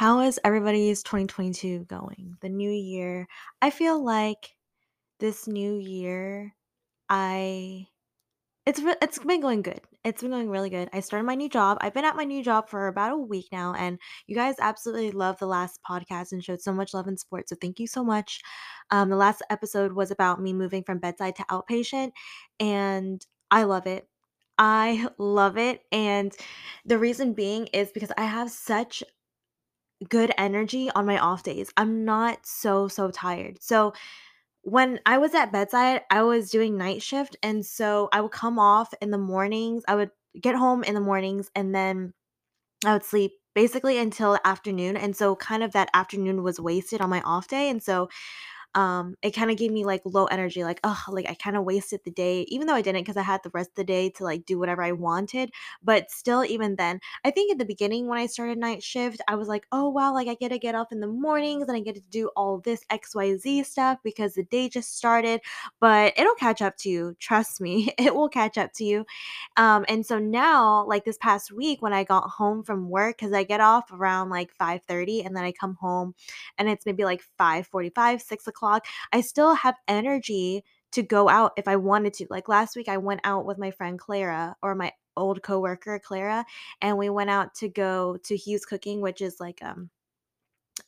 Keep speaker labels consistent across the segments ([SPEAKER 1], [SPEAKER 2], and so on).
[SPEAKER 1] How is everybody's 2022 going? The new year. I feel like this new year, I it's re- it's been going good. It's been going really good. I started my new job. I've been at my new job for about a week now, and you guys absolutely love the last podcast and showed so much love and support. So thank you so much. Um, the last episode was about me moving from bedside to outpatient, and I love it. I love it. And the reason being is because I have such good energy on my off days. I'm not so, so tired. So when I was at bedside, I was doing night shift. And so I would come off in the mornings. I would get home in the mornings and then I would sleep basically until afternoon. And so kind of that afternoon was wasted on my off day. And so um it kind of gave me like low energy like oh like i kind of wasted the day even though i didn't because i had the rest of the day to like do whatever i wanted but still even then i think at the beginning when i started night shift i was like oh wow like i get to get up in the mornings and i get to do all this xyz stuff because the day just started but it'll catch up to you trust me it will catch up to you um and so now like this past week when i got home from work because i get off around like 5 30, and then i come home and it's maybe like 5 45, 6 o'clock, I still have energy to go out if I wanted to. Like last week, I went out with my friend Clara or my old coworker Clara, and we went out to go to Hu's Cooking, which is like um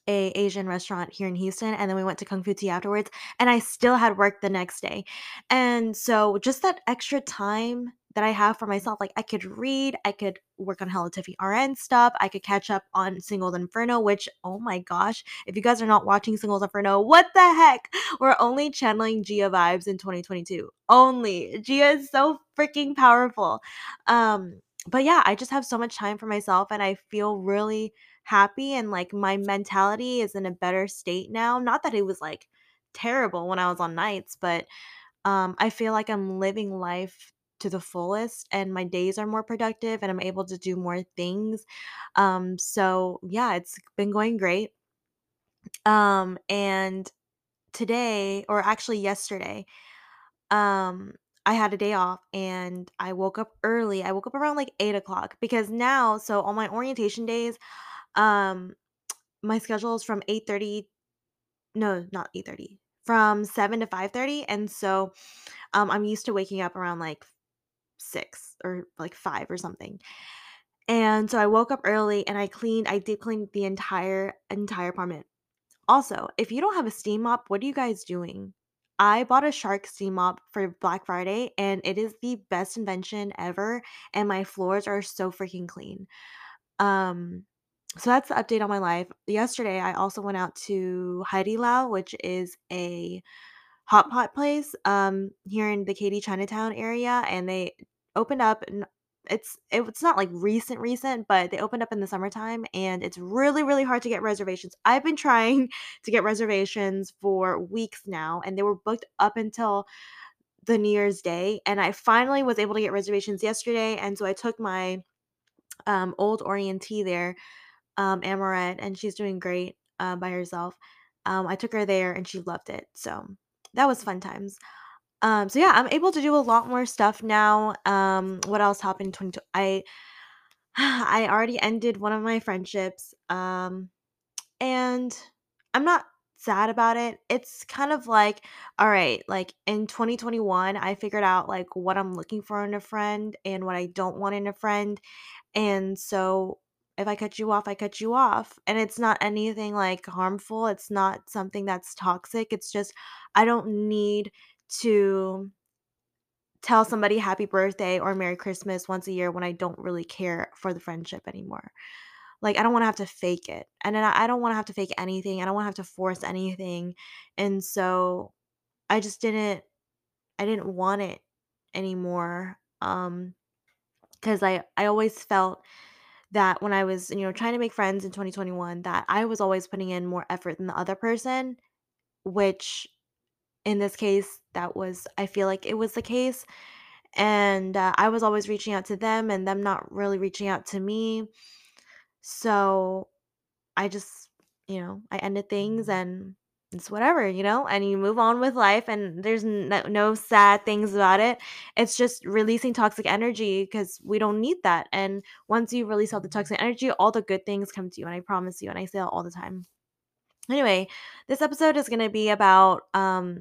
[SPEAKER 1] a Asian restaurant here in Houston, and then we went to Kung Fu Tea afterwards, and I still had work the next day. And so just that extra time that I have for myself, like I could read, I could work on Hello Tiffy RN stuff, I could catch up on Singles Inferno, which oh my gosh, if you guys are not watching Singles Inferno, what the heck? We're only channeling Gia vibes in 2022. Only. Gia is so freaking powerful. Um, but yeah, I just have so much time for myself and I feel really happy and like my mentality is in a better state now. Not that it was like terrible when I was on nights, but um I feel like I'm living life to the fullest and my days are more productive and I'm able to do more things. Um so yeah, it's been going great. Um and today or actually yesterday, um I had a day off and I woke up early. I woke up around like eight o'clock because now, so on my orientation days, um, my schedule is from 8:30 no, not 8:30, from 7 to 5:30, and so, um, I'm used to waking up around, like, 6 or, like, 5 or something, and so I woke up early and I cleaned I deep cleaned the entire entire apartment. Also, if you don't have a steam mop, what are you guys doing? I bought a Shark steam mop for Black Friday, and it is the best invention ever, and my floors are so freaking clean. Um, so that's the update on my life. Yesterday, I also went out to Haidilao, which is a hot pot place um here in the Katy Chinatown area, and they opened up. And it's it's not like recent recent, but they opened up in the summertime, and it's really really hard to get reservations. I've been trying to get reservations for weeks now, and they were booked up until the New Year's Day, and I finally was able to get reservations yesterday, and so I took my um, old orientee there um, Amaret, and she's doing great uh, by herself. Um, I took her there and she loved it. So that was fun times. Um, so yeah, I'm able to do a lot more stuff now. Um, what else happened in 22? I I already ended one of my friendships. Um, and I'm not sad about it. It's kind of like, all right, like in 2021, I figured out like what I'm looking for in a friend and what I don't want in a friend. And so if I cut you off, I cut you off. And it's not anything like harmful. It's not something that's toxic. It's just I don't need to tell somebody happy birthday or Merry Christmas once a year when I don't really care for the friendship anymore. Like I don't want to have to fake it. And then I don't want to have to fake anything. I don't want to have to force anything. And so I just didn't I didn't want it anymore. Um because I I always felt that when I was, you know, trying to make friends in 2021 that I was always putting in more effort than the other person, which in this case that was I feel like it was the case and uh, I was always reaching out to them and them not really reaching out to me. So I just, you know, I ended things and it's whatever, you know, and you move on with life and there's no, no sad things about it. It's just releasing toxic energy because we don't need that. And once you release all the toxic energy, all the good things come to you. And I promise you, and I say that all the time. Anyway, this episode is going to be about um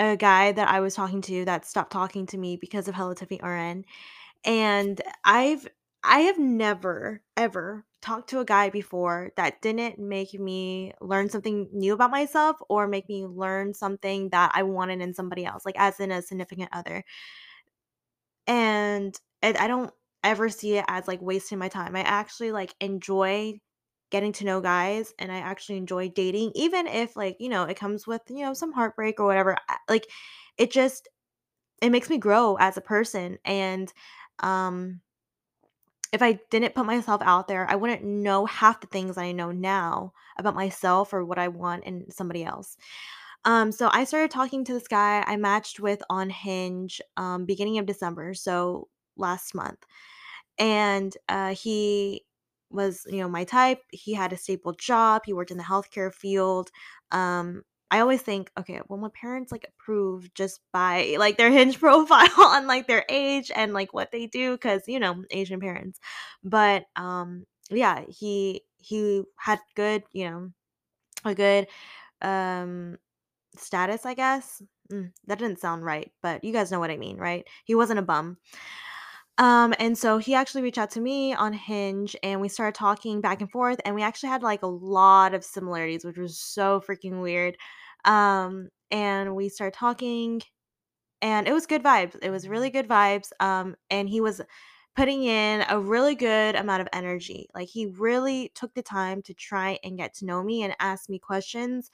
[SPEAKER 1] a guy that I was talking to that stopped talking to me because of Hello Tiffany RN. And I've I have never ever talked to a guy before that didn't make me learn something new about myself or make me learn something that I wanted in somebody else, like as in a significant other. And I don't ever see it as like wasting my time. I actually like enjoy getting to know guys and I actually enjoy dating even if like, you know, it comes with, you know, some heartbreak or whatever. Like it just it makes me grow as a person and um if I didn't put myself out there, I wouldn't know half the things I know now about myself or what I want in somebody else. Um, so I started talking to this guy I matched with on Hinge um, beginning of December, so last month and uh, he was you know my type he had a stable job he worked in the healthcare field um i always think okay well my parents like approve just by like their hinge profile on like their age and like what they do because you know asian parents but um yeah he he had good you know a good um status i guess. Mm, that didn't sound right but you guys know what i mean right? He wasn't a bum um, and so he actually reached out to me on Hinge and we started talking back and forth and we actually had like a lot of similarities, which was so freaking weird. Um, and we started talking and it was good vibes. It was really good vibes. Um, and he was putting in a really good amount of energy. Like he really took the time to try and get to know me and ask me questions.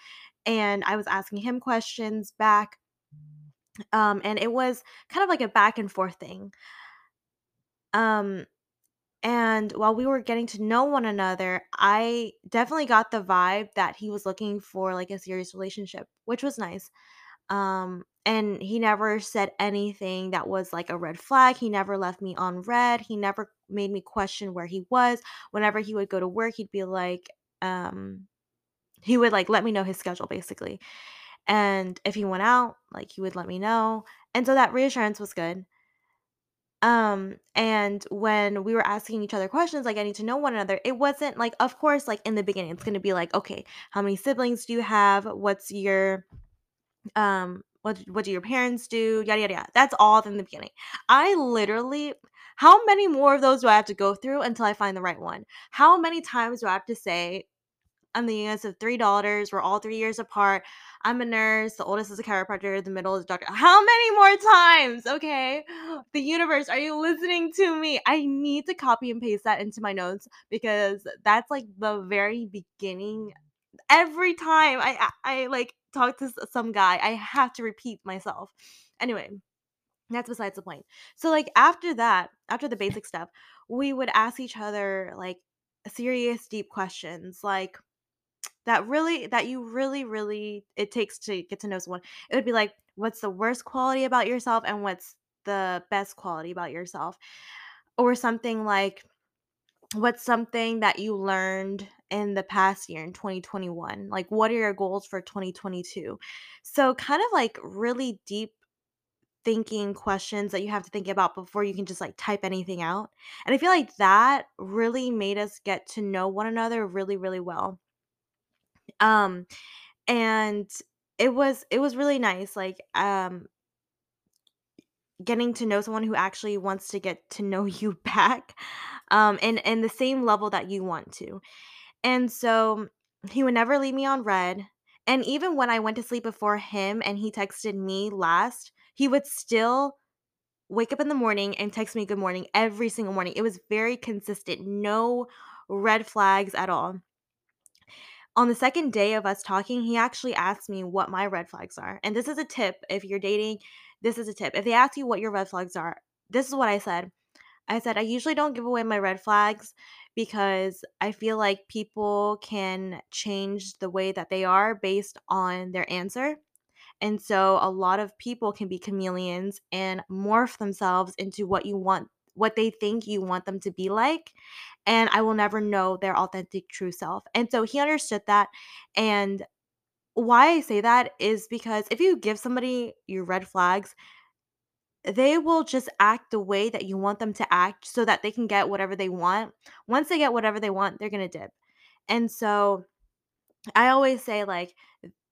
[SPEAKER 1] And I was asking him questions back. Um, and it was kind of like a back and forth thing. Um, And while we were getting to know one another, I definitely got the vibe that he was looking for like a serious relationship, which was nice. Um and he never said anything that was like a red flag. He never left me on read. He never made me question where he was. Whenever he would go to work, he'd be like um he would like let me know his schedule basically. And if he went out, like he would let me know. And so that reassurance was good. Um, and when we were asking each other questions, like getting to know one another, it wasn't like, of course, like in the beginning, it's gonna be like, okay, how many siblings do you have? What's your um what what do your parents do? Yada yada yada. That's all in the beginning. I literally how many more of those do I have to go through until I find the right one? How many times do I have to say, I'm the youngest of three daughters. We're all three years apart. I'm a nurse. The oldest is a chiropractor. The middle is a doctor. How many more times? Okay. The universe, are you listening to me? I need to copy and paste that into my notes because that's like the very beginning. Every time I, I, I like talk to some guy, I have to repeat myself. Anyway, that's besides the point. So, like, after that, after the basic stuff, we would ask each other like serious, deep questions like, that really that you really, really it takes to get to know someone. It would be like, what's the worst quality about yourself and what's the best quality about yourself? Or something like, what's something that you learned in the past year in 2021? Like, what are your goals for 2022? So, kind of like really deep thinking questions that you have to think about before you can just like type anything out. And I feel like that really made us get to know one another really, really well. Um, and it was it was really nice like um getting to know someone who actually wants to get to know you back um and and the same level that you want to. And so he would never leave me on read and even when i went to sleep before him and he texted me last he would still wake up in the morning and text me good morning every single morning. It was very consistent no red flags at all on the second day of us talking, he actually asked me what my red flags are. And this is a tip if you're dating, this is a tip. If they ask you what your red flags are, this is what I said. I said, I usually don't give away my red flags because I feel like people can change the way that they are based on their answer. And so a lot of people can be chameleons and morph themselves into what you want, what they think you want them to be like. And I will never know their authentic true self. And so he understood that. And why I say that is because if you give somebody your red flags, they will just act the way that you want them to act so that they can get whatever they want. Once they get whatever they want, they're going to dip. And so I always say, like,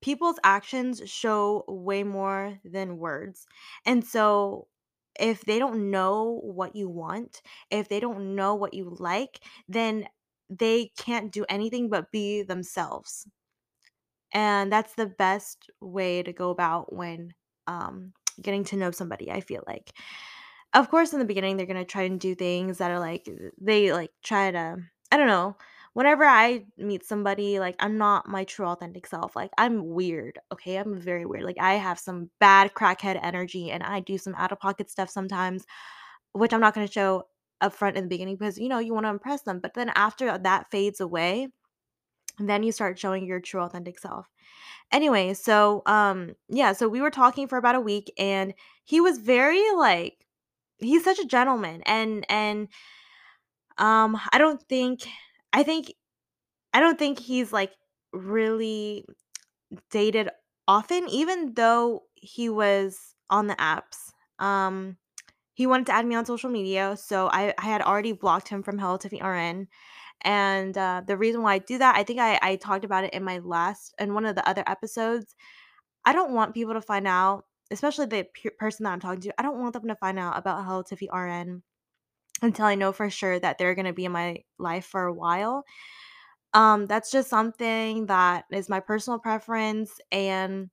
[SPEAKER 1] people's actions show way more than words. And so if they don't know what you want, if they don't know what you like, then they can't do anything but be themselves. And that's the best way to go about when um, getting to know somebody, I feel like. Of course, in the beginning, they're gonna try and do things that are like they like try to I don't know. Whenever I meet somebody, like I'm not my true authentic self. Like I'm weird, okay? I'm very weird. Like I have some bad crackhead energy and I do some out of pocket stuff sometimes, which I'm not gonna show up front in the beginning because you know you want to impress them. But then after that fades away, then you start showing your true authentic self. Anyway, so um yeah, so we were talking for about a week and he was very like he's such a gentleman and and um I don't think I think I don't think he's like really dated often even though he was on the apps. Um he wanted to add me on social media, so I, I had already blocked him from Hello Tiffany RN. And uh, the reason why I do that, I think I, I talked about it in my last in one of the other episodes. I don't want people to find out, especially the pe- person that I'm talking to. I don't want them to find out about Hello Tiffany RN until I know for sure that they're gonna be in my life for a while. Um, that's just something that is my personal preference, and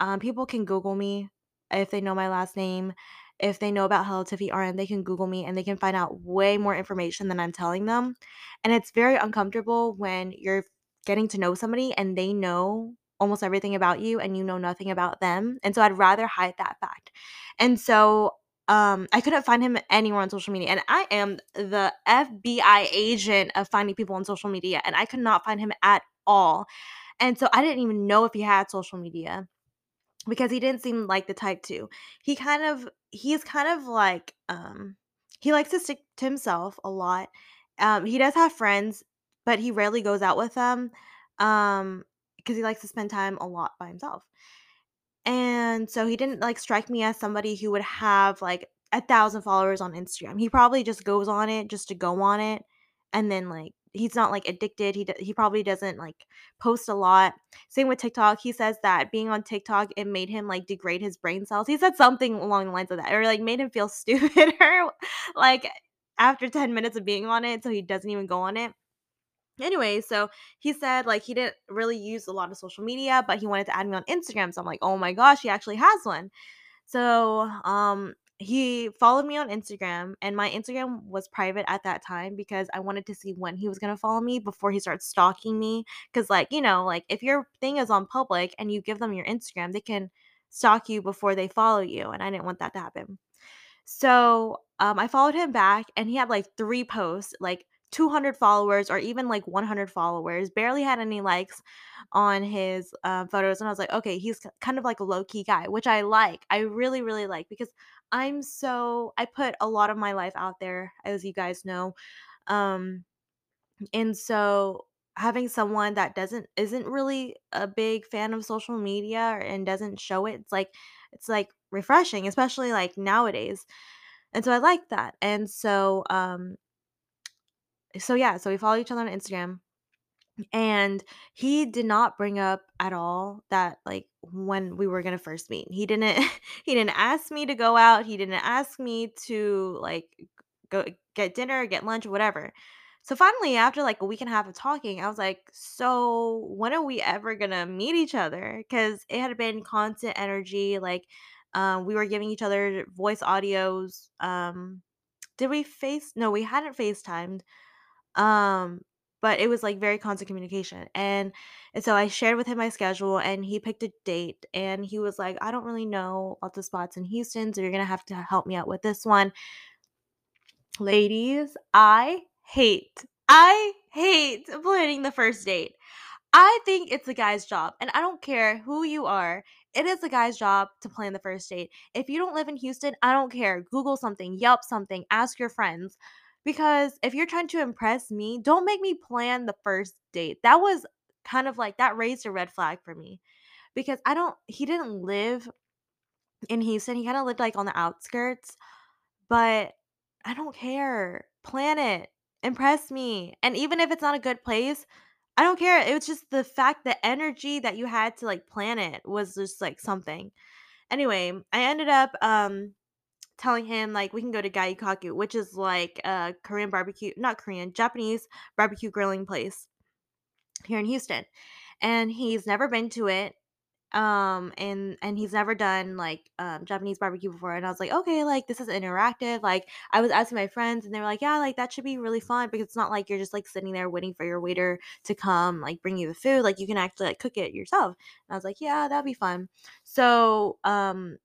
[SPEAKER 1] um, people can Google me if they know my last name. If they know about Hello Tiffy RN, they can Google me and they can find out way more information than I'm telling them. And it's very uncomfortable when you're getting to know somebody and they know almost everything about you and you know nothing about them. And so I'd rather hide that fact. And so um, I couldn't find him anywhere on social media. And I am the FBI agent of finding people on social media, and I could not find him at all. And so I didn't even know if he had social media because he didn't seem like the type to. He kind of he's kind of like um he likes to stick to himself a lot. Um he does have friends, but he rarely goes out with them um because he likes to spend time a lot by himself. And so he didn't like strike me as somebody who would have like a thousand followers on Instagram. He probably just goes on it just to go on it. And then like he's not like addicted. He he probably doesn't like post a lot. Same with TikTok. He says that being on TikTok it made him like degrade his brain cells. He said something along the lines of that, or like made him feel stupider, like after ten minutes of being on it, so he doesn't even go on it. Anyway, so he said like he didn't really use a lot of social media, but he wanted to add me on Instagram. So I'm like, oh my gosh, he actually has one. So um he followed me on Instagram and my Instagram was private at that time because I wanted to see when he was going to follow me before he starts stalking me cuz like, you know, like if your thing is on public and you give them your Instagram, they can stalk you before they follow you and I didn't want that to happen. So, um, I followed him back and he had like 3 posts, like 200 followers or even like 100 followers, barely had any likes on his, uh, photos, and I was like, "Okay, he's kind of like a low-key guy," which I like. I really, really like because I'm so I put a lot of my life out there, as you guys know, um, and so having someone that doesn't isn't really a big fan of social media and doesn't show it, it's like it's like refreshing, especially like nowadays. And so I like that. And so um so yeah, so we follow each other on Instagram and he did not bring up at all that like when we were to first meet. He didn't he didn't ask me to go out. He didn't ask me to like go get dinner, get lunch, whatever. So finally, after like a week and a half of talking, I was like, "So when are we ever gonna meet each other?" Because it had been constant energy. Like, um, we were giving each other voice audios. Um, did we face? No, we hadn't FaceTimed. Um, but it was like very constant communication. And and so I shared with him my schedule and he picked a date and he was like, I don't really know lots of spots in Houston, so you're gonna have to help me out with this one. Ladies, I hate, I hate planning the first date. I think it's a guy's job, and I don't care who you are. It is a guy's job to plan the first date. If you don't live in Houston, I don't care. Google something, Yelp something, ask your friends. Because if you're trying to impress me, don't make me plan the first date. That was kind of like that raised a red flag for me. because I don't he didn't live in Houston. He kind of lived like on the outskirts, but I don't care. Plan it. Impress me. And even if it's not a good place, I don't care. It was just the fact the energy that you had to like plan it was just like something. Anyway, I ended up um telling him like we can go to Gyu-Kaku, which is like a Korean barbecue, not Korean, Japanese barbecue grilling place here in Houston. And he's never been to it um and and he's never done like um japanese barbecue before and i was like okay like this is interactive like i was asking my friends and they were like yeah like that should be really fun because it's not like you're just like sitting there waiting for your waiter to come like bring you the food like you can actually like cook it yourself and i was like yeah that'd be fun so um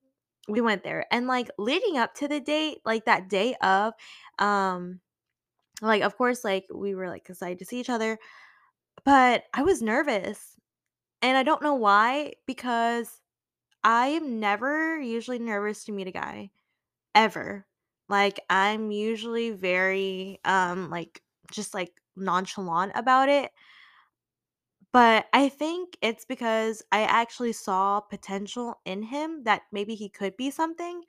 [SPEAKER 1] we went there and like leading up to the date like that day of um like of course like we were like excited to see each other but i was nervous and I don't know why, because I am never usually nervous to meet a guy, ever. Like, I'm usually very, um, like, just, like, nonchalant about it. But I think it's because I actually saw potential in him that maybe he could be something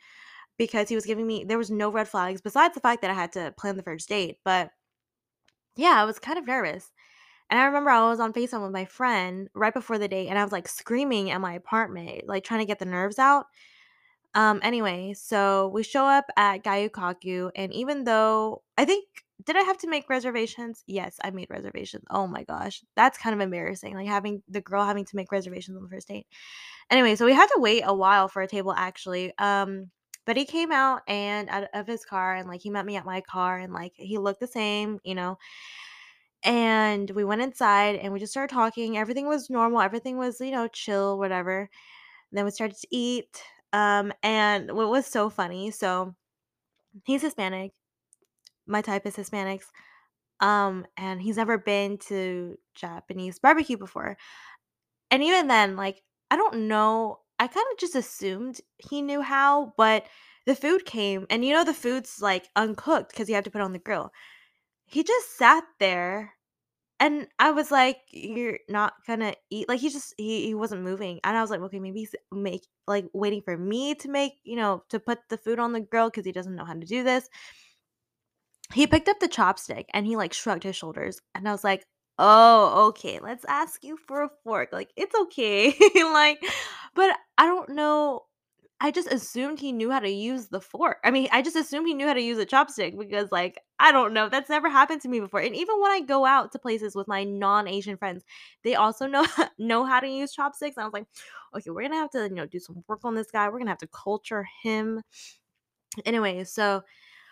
[SPEAKER 1] because he was giving me there was no red flags besides the fact that I had to plan the first date, but yeah, I was kind of nervous. And I remember I was on FaceTime with my friend right before the date, and I was, like, screaming at my apartment, like, trying to get the nerves out. Um, anyway, so we show up at Gyu-Kaku, and even though I think did I have to make reservations? Yes, I made reservations. Oh my gosh, that's kind of embarrassing, like, having the girl having to make reservations on the first date. Anyway, so we had to wait a while for a table actually, um, but he came out and out of his car, and, like, he met me at my car, and, like, he looked the same, you know? And we went inside and we just started talking. Everything was normal. Everything was, you know, chill, whatever. then we started to eat. Um, and what was so funny, so he's Hispanic. My type is Hispanics. Um, and he's never been to Japanese barbecue before. And even then, like, I don't know. I kind of just assumed he knew how, but the food came, and you know, the food's like uncooked because you have to put it on the grill. He just sat there And I was like, "You're not gonna eat" like, he just he he wasn't moving, and I was like, "Okay, maybe he's make like, waiting for me to make you know, to put the food on the grill because he doesn't know how to do this." He picked up the chopstick and he, like, shrugged his shoulders, and I was like, "Oh, okay, let's ask you for a fork, like, it's okay." Like, but I don't know I just assumed he knew how to use the fork. I mean, I just assumed he knew how to use a chopstick because, like, I don't know, that's never happened to me before. And even when I go out to places with my non-Asian friends, they also know know how to use chopsticks. And I was like, okay, we're gonna have to, you know, do some work on this guy. We're gonna have to culture him. Anyway, so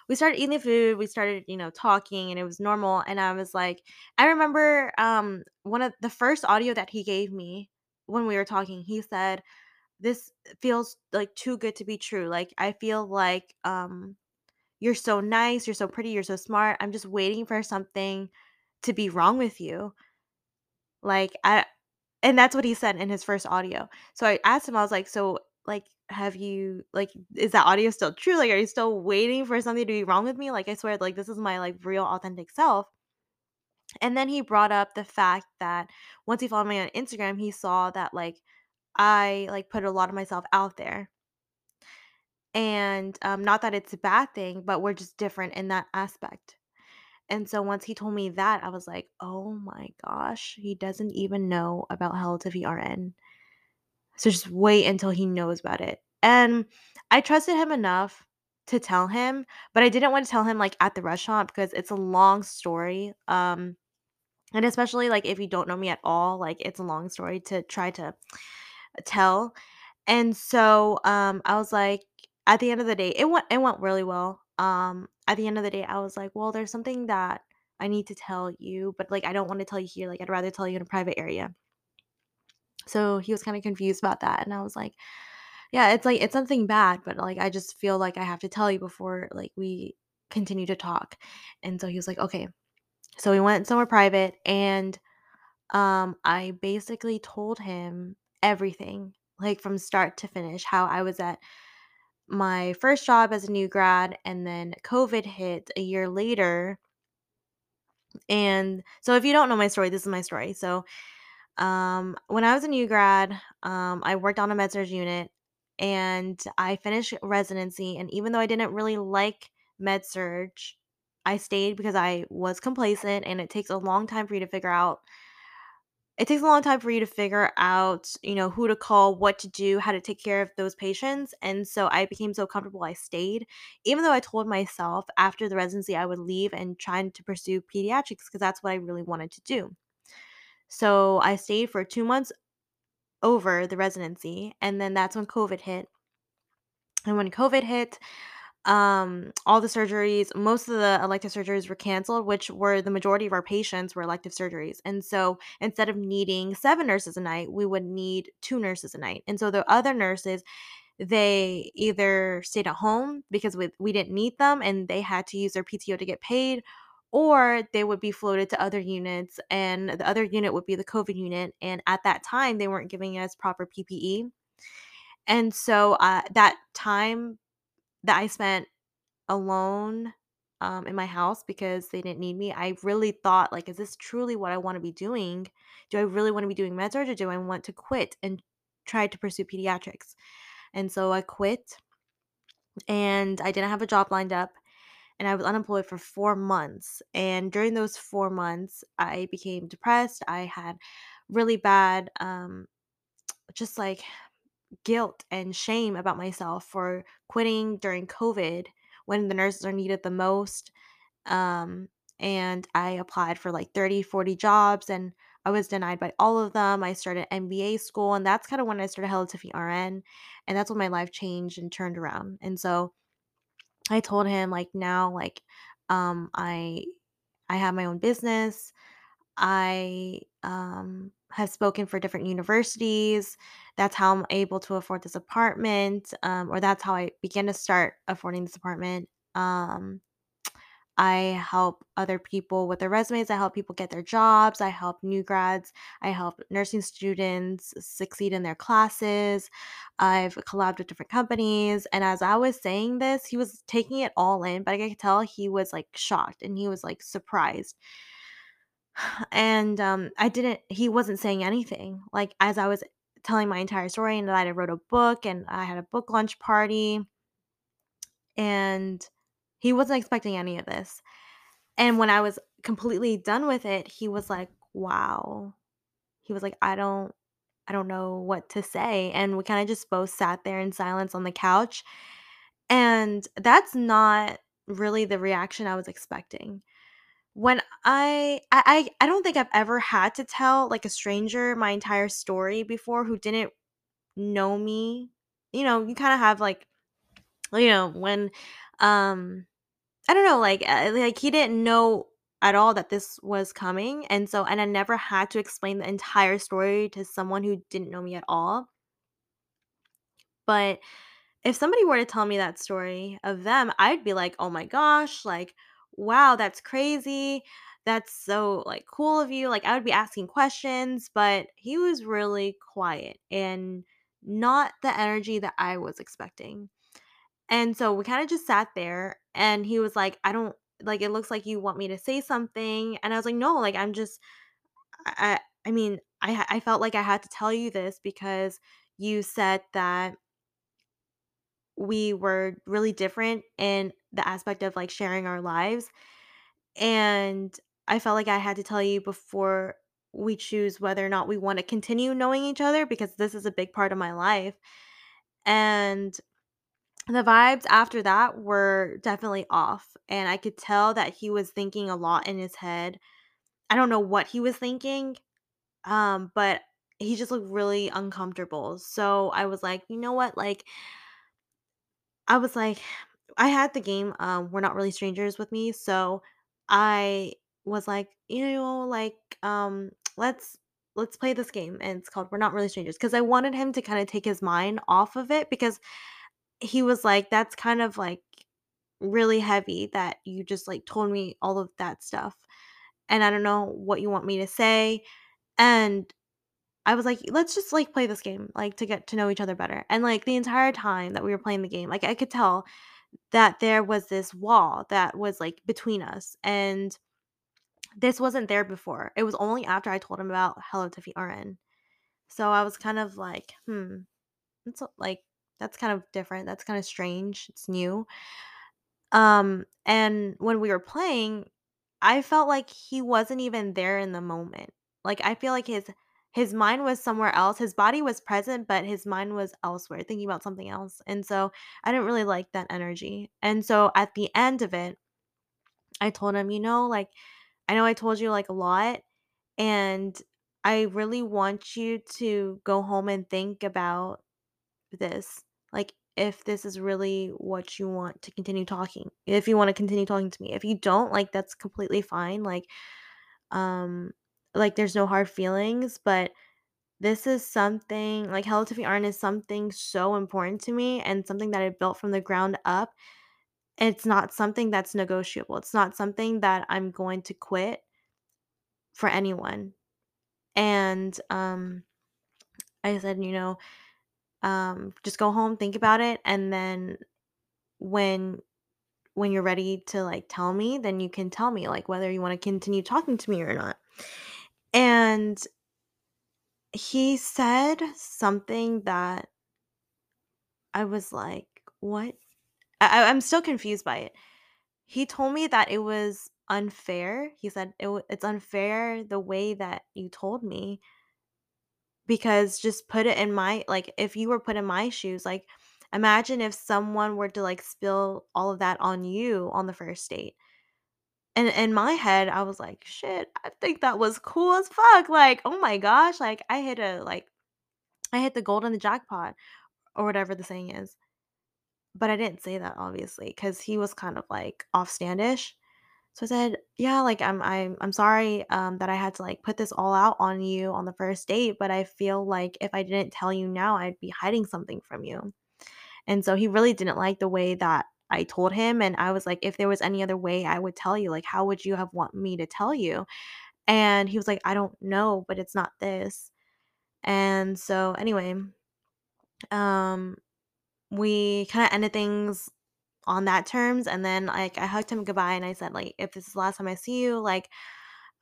[SPEAKER 1] we started eating the food. We started, you know, talking, and it was normal. And I was like, I remember um one of the first audio that he gave me when we were talking. He said this feels like too good to be true. Like I feel like um you're so nice, you're so pretty, you're so smart. I'm just waiting for something to be wrong with you. Like I and that's what he said in his first audio. So I asked him I was like, "So like have you like is that audio still true? Like are you still waiting for something to be wrong with me? Like I swear like this is my like real authentic self." And then he brought up the fact that once he followed me on Instagram, he saw that like I like put a lot of myself out there And, um, not that it's a bad thing, but we're just different in that aspect. And so once he told me that, I was like, "Oh my gosh, he doesn't even know about Hello Tiffy RN. So just wait until he knows about it." And I trusted him enough to tell him, but I didn't want to tell him, like, at the restaurant because it's a long story, um, and especially, like, if you don't know me at all, like, it's a long story to try to tell. And so, um, I was like at the end of the day, it went it went really well. Um, at the end of the day, I was like, "Well, there's something that I need to tell you, but, like, I don't wanna tell you here, like, I'd rather tell you in a private area." So, he was kinda confused about that, and I was like, "Yeah, it's, like it's nothing bad, but, like, I just feel like I have to tell you before, like, we continue to talk." And so he was like, "Okay." So we went somewhere private, and, um, I basically told him everything, like, from start to finish, how I was at my first job as a new grad and then COVID hit a year later. And so if you don't know my story, this is my story. So Um, when I was a new grad, um, I worked on a med-surg unit, and I finished residency, and even though I didn't really like med-surg, I stayed because I was complacent, and it takes a long time for you to figure out it takes a long time for you to figure out, you know, who to call, what to do, how to take care of those patients, and so I became so comfortable I stayed, even though I told myself after the residency I would leave and trying to pursue pediatrics because that's what I really wanted to do. So, I stayed for 2 months over the residency, and then that's when COVID hit, and when COVID hit, um, all the surgeries most of the elective surgeries were canceled, which were the majority of our patients were elective surgeries, and so instead of needing 7 nurses a night, we would need 2 nurses a night, and so the other nurses, they either stayed at home because we we didn't need them and they had to use their PTO to get paid, or they would be floated to other units, and the other unit would be the COVID unit, and at that time, they weren't giving us proper PPE, and so, uh, that time that I spent alone, um, in my house because they didn't need me, I really thought, like, "Is this truly what I wanna be doing? Do I really wanna be doing med-surg or do I want to quit and try to pursue pediatrics?" And so I quit, and I didn't have a job lined up, and I was unemployed for 4 months, and during those 4 months, I became depressed, I had really bad, um, just, like, guilt and shame about myself for quitting during COVID when the nurses are needed the most. Um, and I applied for like 30, 40 jobs and I was denied by all of them. I started MBA school and that's kind of when I started Hello Tiffany RN. And that's when my life changed and turned around. And so I told him like now, like, um, I I have my own business. I um, have spoken for different universities. That's how I'm able to afford this apartment, um, or that's how I began to start affording this apartment. Um, I help other people with their resumes. I help people get their jobs. I help new grads. I help nursing students succeed in their classes. I've collabed with different companies. And as I was saying this, he was taking it all in, but I could tell he was like shocked and he was like surprised and, um, I didn't he wasn't saying anything, like, as I was telling my entire story and that I wrote a book and I had a book launch party, and he wasn't expecting any of this, and when I was completely done with it, he was like, "Wow." He was like, "I don't I don't know what to say," and we kinda just both sat there in silence on the couch, and that's not really the reaction I was expecting. When I I I don't think I've ever had to tell, like, a stranger my entire story before who didn't know me. You know, you kinda have, like you know, when, um I don't know, like, uh, like, he didn't know at all that this was coming, and so and I never had to explain the entire story to someone who didn't know me at all. But if somebody were to tell me that story of them, I'd be like, "Oh my gosh, like, wow, that's crazy. That's so, like, cool of you." Like, I would be asking questions, but he was really quiet and not the energy that I was expecting. And so we kinda just sat there, and he was like, "I don't like, it looks like you want me to say something." And I was like, "No, like, I'm just I I mean, I I felt like I had to tell you this because you said that we were really different in the aspect of, like, sharing our lives, and I felt like I had to tell you before we choose whether or not we wanna continue knowing each other because this is a big part of my life, and the vibes after that were definitely off, and I could tell that he was thinking a lot in his head. I don't know what he was thinking, um, but he just looked really uncomfortable, so I was like, "You know what, like, I was like I had the game, um, We're Not Really Strangers with me, so I was like, "You know, like, um, let's let's play this game," and it's called We're Not Really Strangers because I wanted him to kinda take his mind off of it because he was like, "That's kind of, like, really heavy that you just, like, told me all of that stuff, and I don't know what you want me to say," and I was like, "Let's just, like, play this game, like, to get to know each other better," and, like, the entire time that we were playing the game, like, I could tell that there was this wall that was, like, between us, and This wasn't there before. It was only after I told him about Hello Tiffy RN. So I was kind of like, "Hmm, it's like, that's kind of different, that's kinda strange, it's new." Um, and when we were playing, I felt like he wasn't even there in the moment. Like, I feel like his his mind was somewhere else. His body was present, but his mind was elsewhere, thinking about something else. And so I didn't really like that energy. And so at the end of it, I told him, you know, like, I know I told you like a lot, and I really want you to go home and think about this. Like, if this is really what you want to continue talking, if you want to continue talking to me. If you don't, like, that's completely fine. Like, um, like there's no hard feelings, but this is something like Hello Tiffy RN is something so important to me and something that I built from the ground up. It's not something that's negotiable. It's not something that I'm going to quit for anyone. And um I said, you know, um just go home, think about it, and then when when you're ready to like tell me, then you can tell me like whether you want to continue talking to me or not. And he said something that I was like, "What?" I, I'm still confused by it. He told me that it was unfair. He said it, it's unfair the way that you told me because just put it in my like if you were put in my shoes, like imagine if someone were to like spill all of that on you on the first date And in my head, I was like, "Shit, I think that was cool as fuck." Like, "Oh my gosh, like I hit a like I hit the gold in the jackpot," or whatever the saying is. But I didn't say that obviously because he was kind of like off standish. So I said, "Yeah, like I'm I'm I'm sorry um that I had to like put this all out on you on the first date, but I feel like if I didn't tell you now, I'd be hiding something from you." And so he really didn't like the way that I told him and I was like, "If there was any other way, I would tell you. Like, how would you have want me to tell you?" And he was like, "I don't know, but it's not this." And so anyway, um, we kinda ended things on that terms, and then, like, I hugged him goodbye, and I said, like, "If this is the last time I see you, like,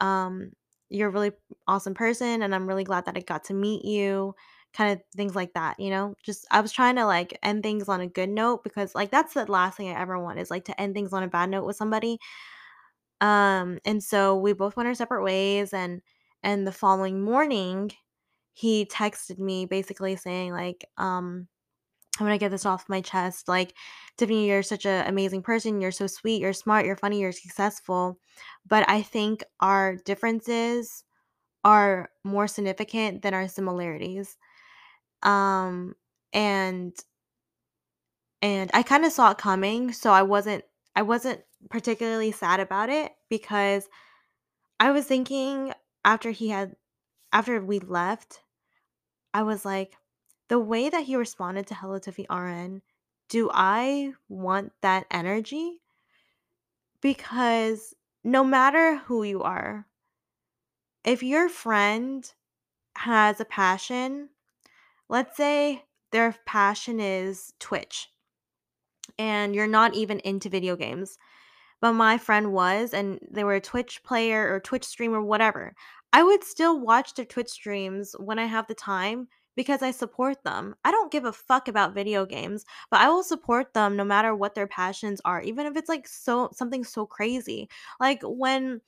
[SPEAKER 1] um, you're a really awesome person, and I'm really glad that I got to meet you," kinda things like that, you know? Just I was trying to, like, end things on a good note because, like, that's the last thing I ever want is, like, to end things on a bad note with somebody. Um, and so we both went our separate ways, and and the following morning, he texted me basically saying, like, um I'm gonna get this off my chest. Like, Tiffany, you're such an amazing person. You're so sweet. You're smart. You're funny. You're successful. But I think our differences are more significant than our similarities. Um, and and I kind of saw it coming, so I wasn't I wasn't particularly sad about it because I was thinking after he had after we left, I was like, the way that he responded to Hello Tiffy RN, do I want that energy? Because no matter who you are, if your friend has a passion, let's say their passion is Twitch and you're not even into video games, but my friend was, and they were a Twitch player or Twitch streamer, whatever. I would still watch their Twitch streams when I have the time because I support them. I don't give a fuck about video games, but I will support them no matter what their passions are, even if it's like so something so crazy. Like when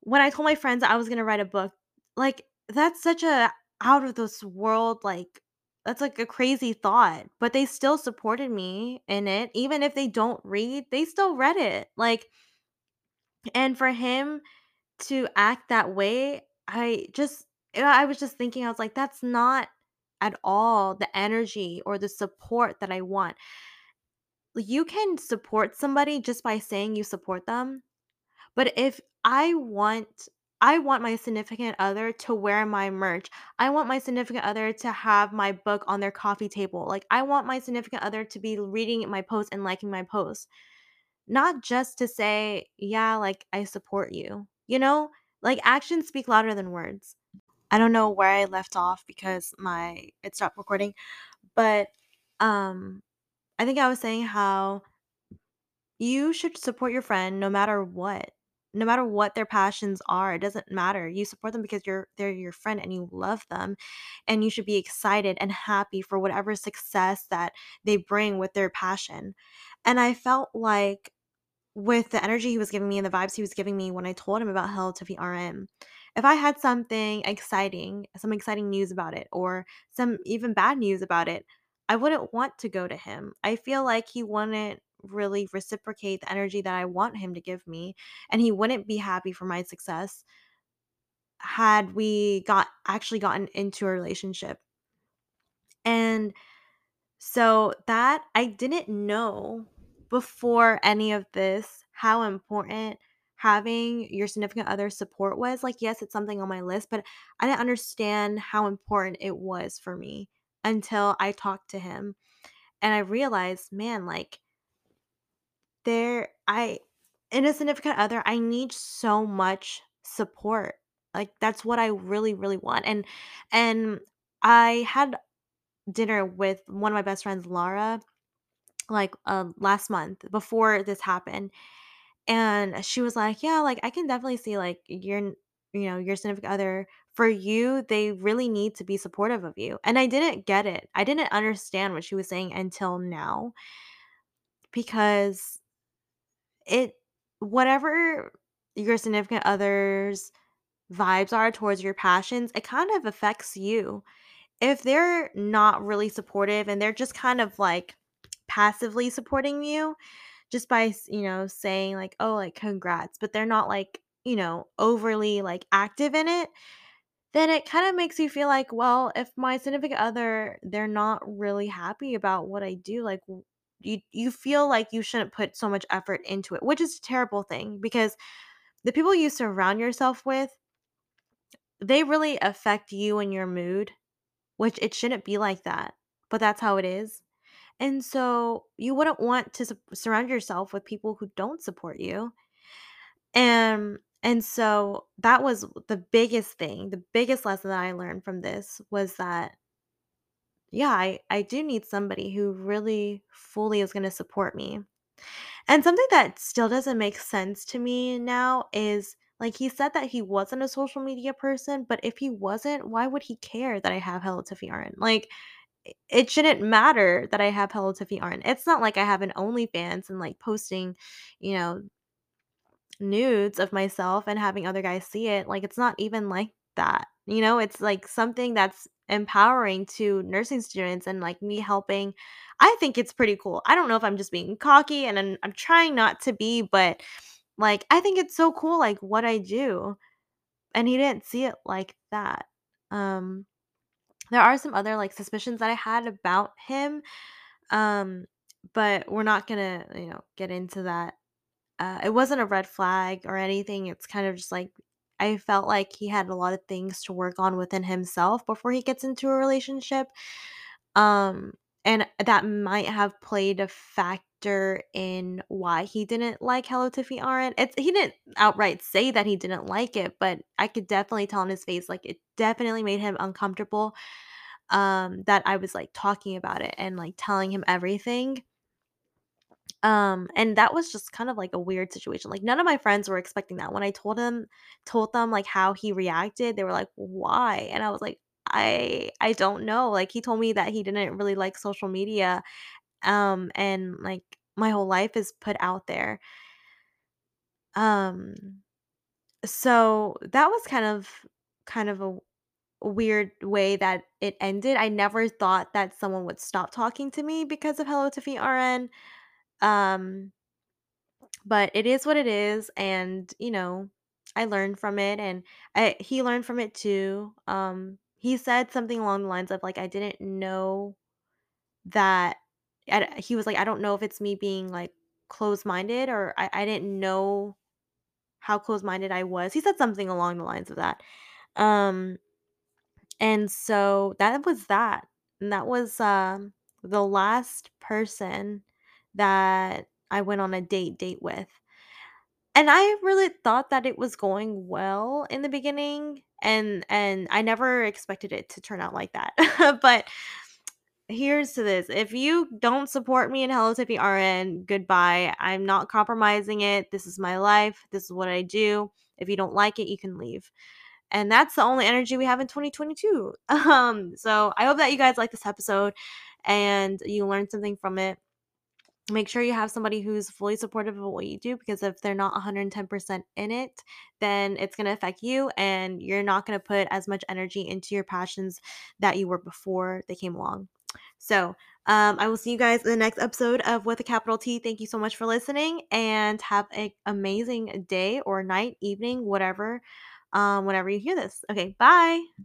[SPEAKER 1] when I told my friends I was gonna write a book, like that's such a out of this world like that's like a crazy thought, but they still supported me in it. Even if they don't read, they still read it. Like and for him to act that way, I just I was just thinking, I was like, that's not at all the energy or the support that I want. You can support somebody just by saying you support them, but if I want I want my significant other to wear my merch. I want my significant other to have my book on their coffee table. Like I want my significant other to be reading my post and liking my post. Not just to say, "Yeah, like, I support you." You know? Like, actions speak louder than words. I don't know where I left off because my it stopped recording, but, um, I think I was saying how you should support your friend no matter what. no matter what their passions are, it doesn't matter. You support them because you're they're your friend and you love them, and you should be excited and happy for whatever success that they bring with their passion. And I felt like with the energy he was giving me and the vibes he was giving me when I told him about Hello Tiffy RN. If I had something exciting, some exciting news about it, or some even bad news about it, I wouldn't want to go to him. I feel like he wouldn't really reciprocate the energy that I want him to give me, and he wouldn't be happy for my success had we got actually gotten into a relationship. And so that I didn't know before any of this how important having your significant other support was. Like, yes, it's something on my list, but I didn't understand how important it was for me until I talked to him. And I realized, man, like, there, I, in a significant other, I need so much support. Like, that's what I really, really want. And, and, I had dinner with one of my best friends, Lara, like, um, last month before this happened, and she was like, "Yeah, like, I can definitely see, like, your you know, your significant other for you, they really need to be supportive of you." And I didn't get it. I didn't understand what she was saying until now because it whatever your significant other's vibes are towards your passions, it kind of affects you. If they're not really supportive and they're just kind of, like, passively supporting you just by, you know, saying like, "Oh, like, congrats," but they're not, like, you know, overly, like, active in it, then it kinda makes you feel like, well, if my significant other, they're not really happy about what I do, like, you you feel like you shouldn't put so much effort into it, which is a terrible thing because the people you surround yourself with, they really affect you and your mood, which it shouldn't be like that, but that's how it is. And so you wouldn't want to sup surround yourself with people who don't support you. And and so that was the biggest thing, the biggest lesson that I learned from this was that, yeah, I, I do need somebody who really fully is going to support me. And something that still doesn't make sense to me now is like he said that he wasn't a social media person, but if he wasn't, why would he care that I have Hello Tiffy RN? Like it shouldn't matter that I have Hello Tiffy RN. It's not like I have an OnlyFans and like posting, you know, nudes of myself and having other guys see it, like, it's not even like that, you know? It's, like, something that's empowering to nursing students and, like, me helping I think it's pretty cool. I don't know if I'm just being cocky, and I'm I'm trying not to be, but, like, I think it's so cool, like, what I do, and he didn't see it like that. Um, there are some other, like, suspicions that I had about him, um, but we're not gonna, you know, get into that uh, it wasn't a red flag or anything. It's kind of just like I felt like he had a lot of things to work on within himself before he gets into a relationship. Um, and that might have played a factor in why he didn't like Hello Tiffy RN. It's he didn't outright say that he didn't like it, but I could definitely tell on his face like it definitely made him uncomfortable. Um, that I was like talking about it and like telling him everything um, and that was just kind of like a weird situation. Like none of my friends were expecting that. When I told him told them like how he reacted, they were like, "Why?" And I was like, "I I don't know." Like he told me that he didn't really like social media um and like my whole life is put out there. Um so that was kind of kind of a weird way that it ended. I never thought that someone would stop talking to me because of Hello Tiffy RN. Um But it is what it is, and, you know, I learned from it, and I he learned from it too. Um, he said something along the lines of, like, "I didn't know that" I d he was like, "I don't know if it's me being, like, closed-minded or I I didn't know how closed-minded I was." He said something along the lines of that. Um, and so that was that, and that was, um, the last person that I went on a date date with. And I really thought that it was going well in the beginning, and and I never expected it to turn out like that. But here's to this. If you don't support me in Hello Tiffy RN, goodbye. I'm not compromising it. This is my life. This is what I do. If you don't like it, you can leave. And that's the only energy we have in 2022. Um, so I hope that you guys like this episode and you learned something from it. Make sure you have somebody who's fully supportive of what you do because if they're not 110% in it, then it's going to affect you and you're not going to put as much energy into your passions that you were before they came along. So, um, I will see you guys in the next episode of With a Capital T. Thank you so much for listening and have an amazing day or night, evening, whatever, um, whenever you hear this. Okay, bye.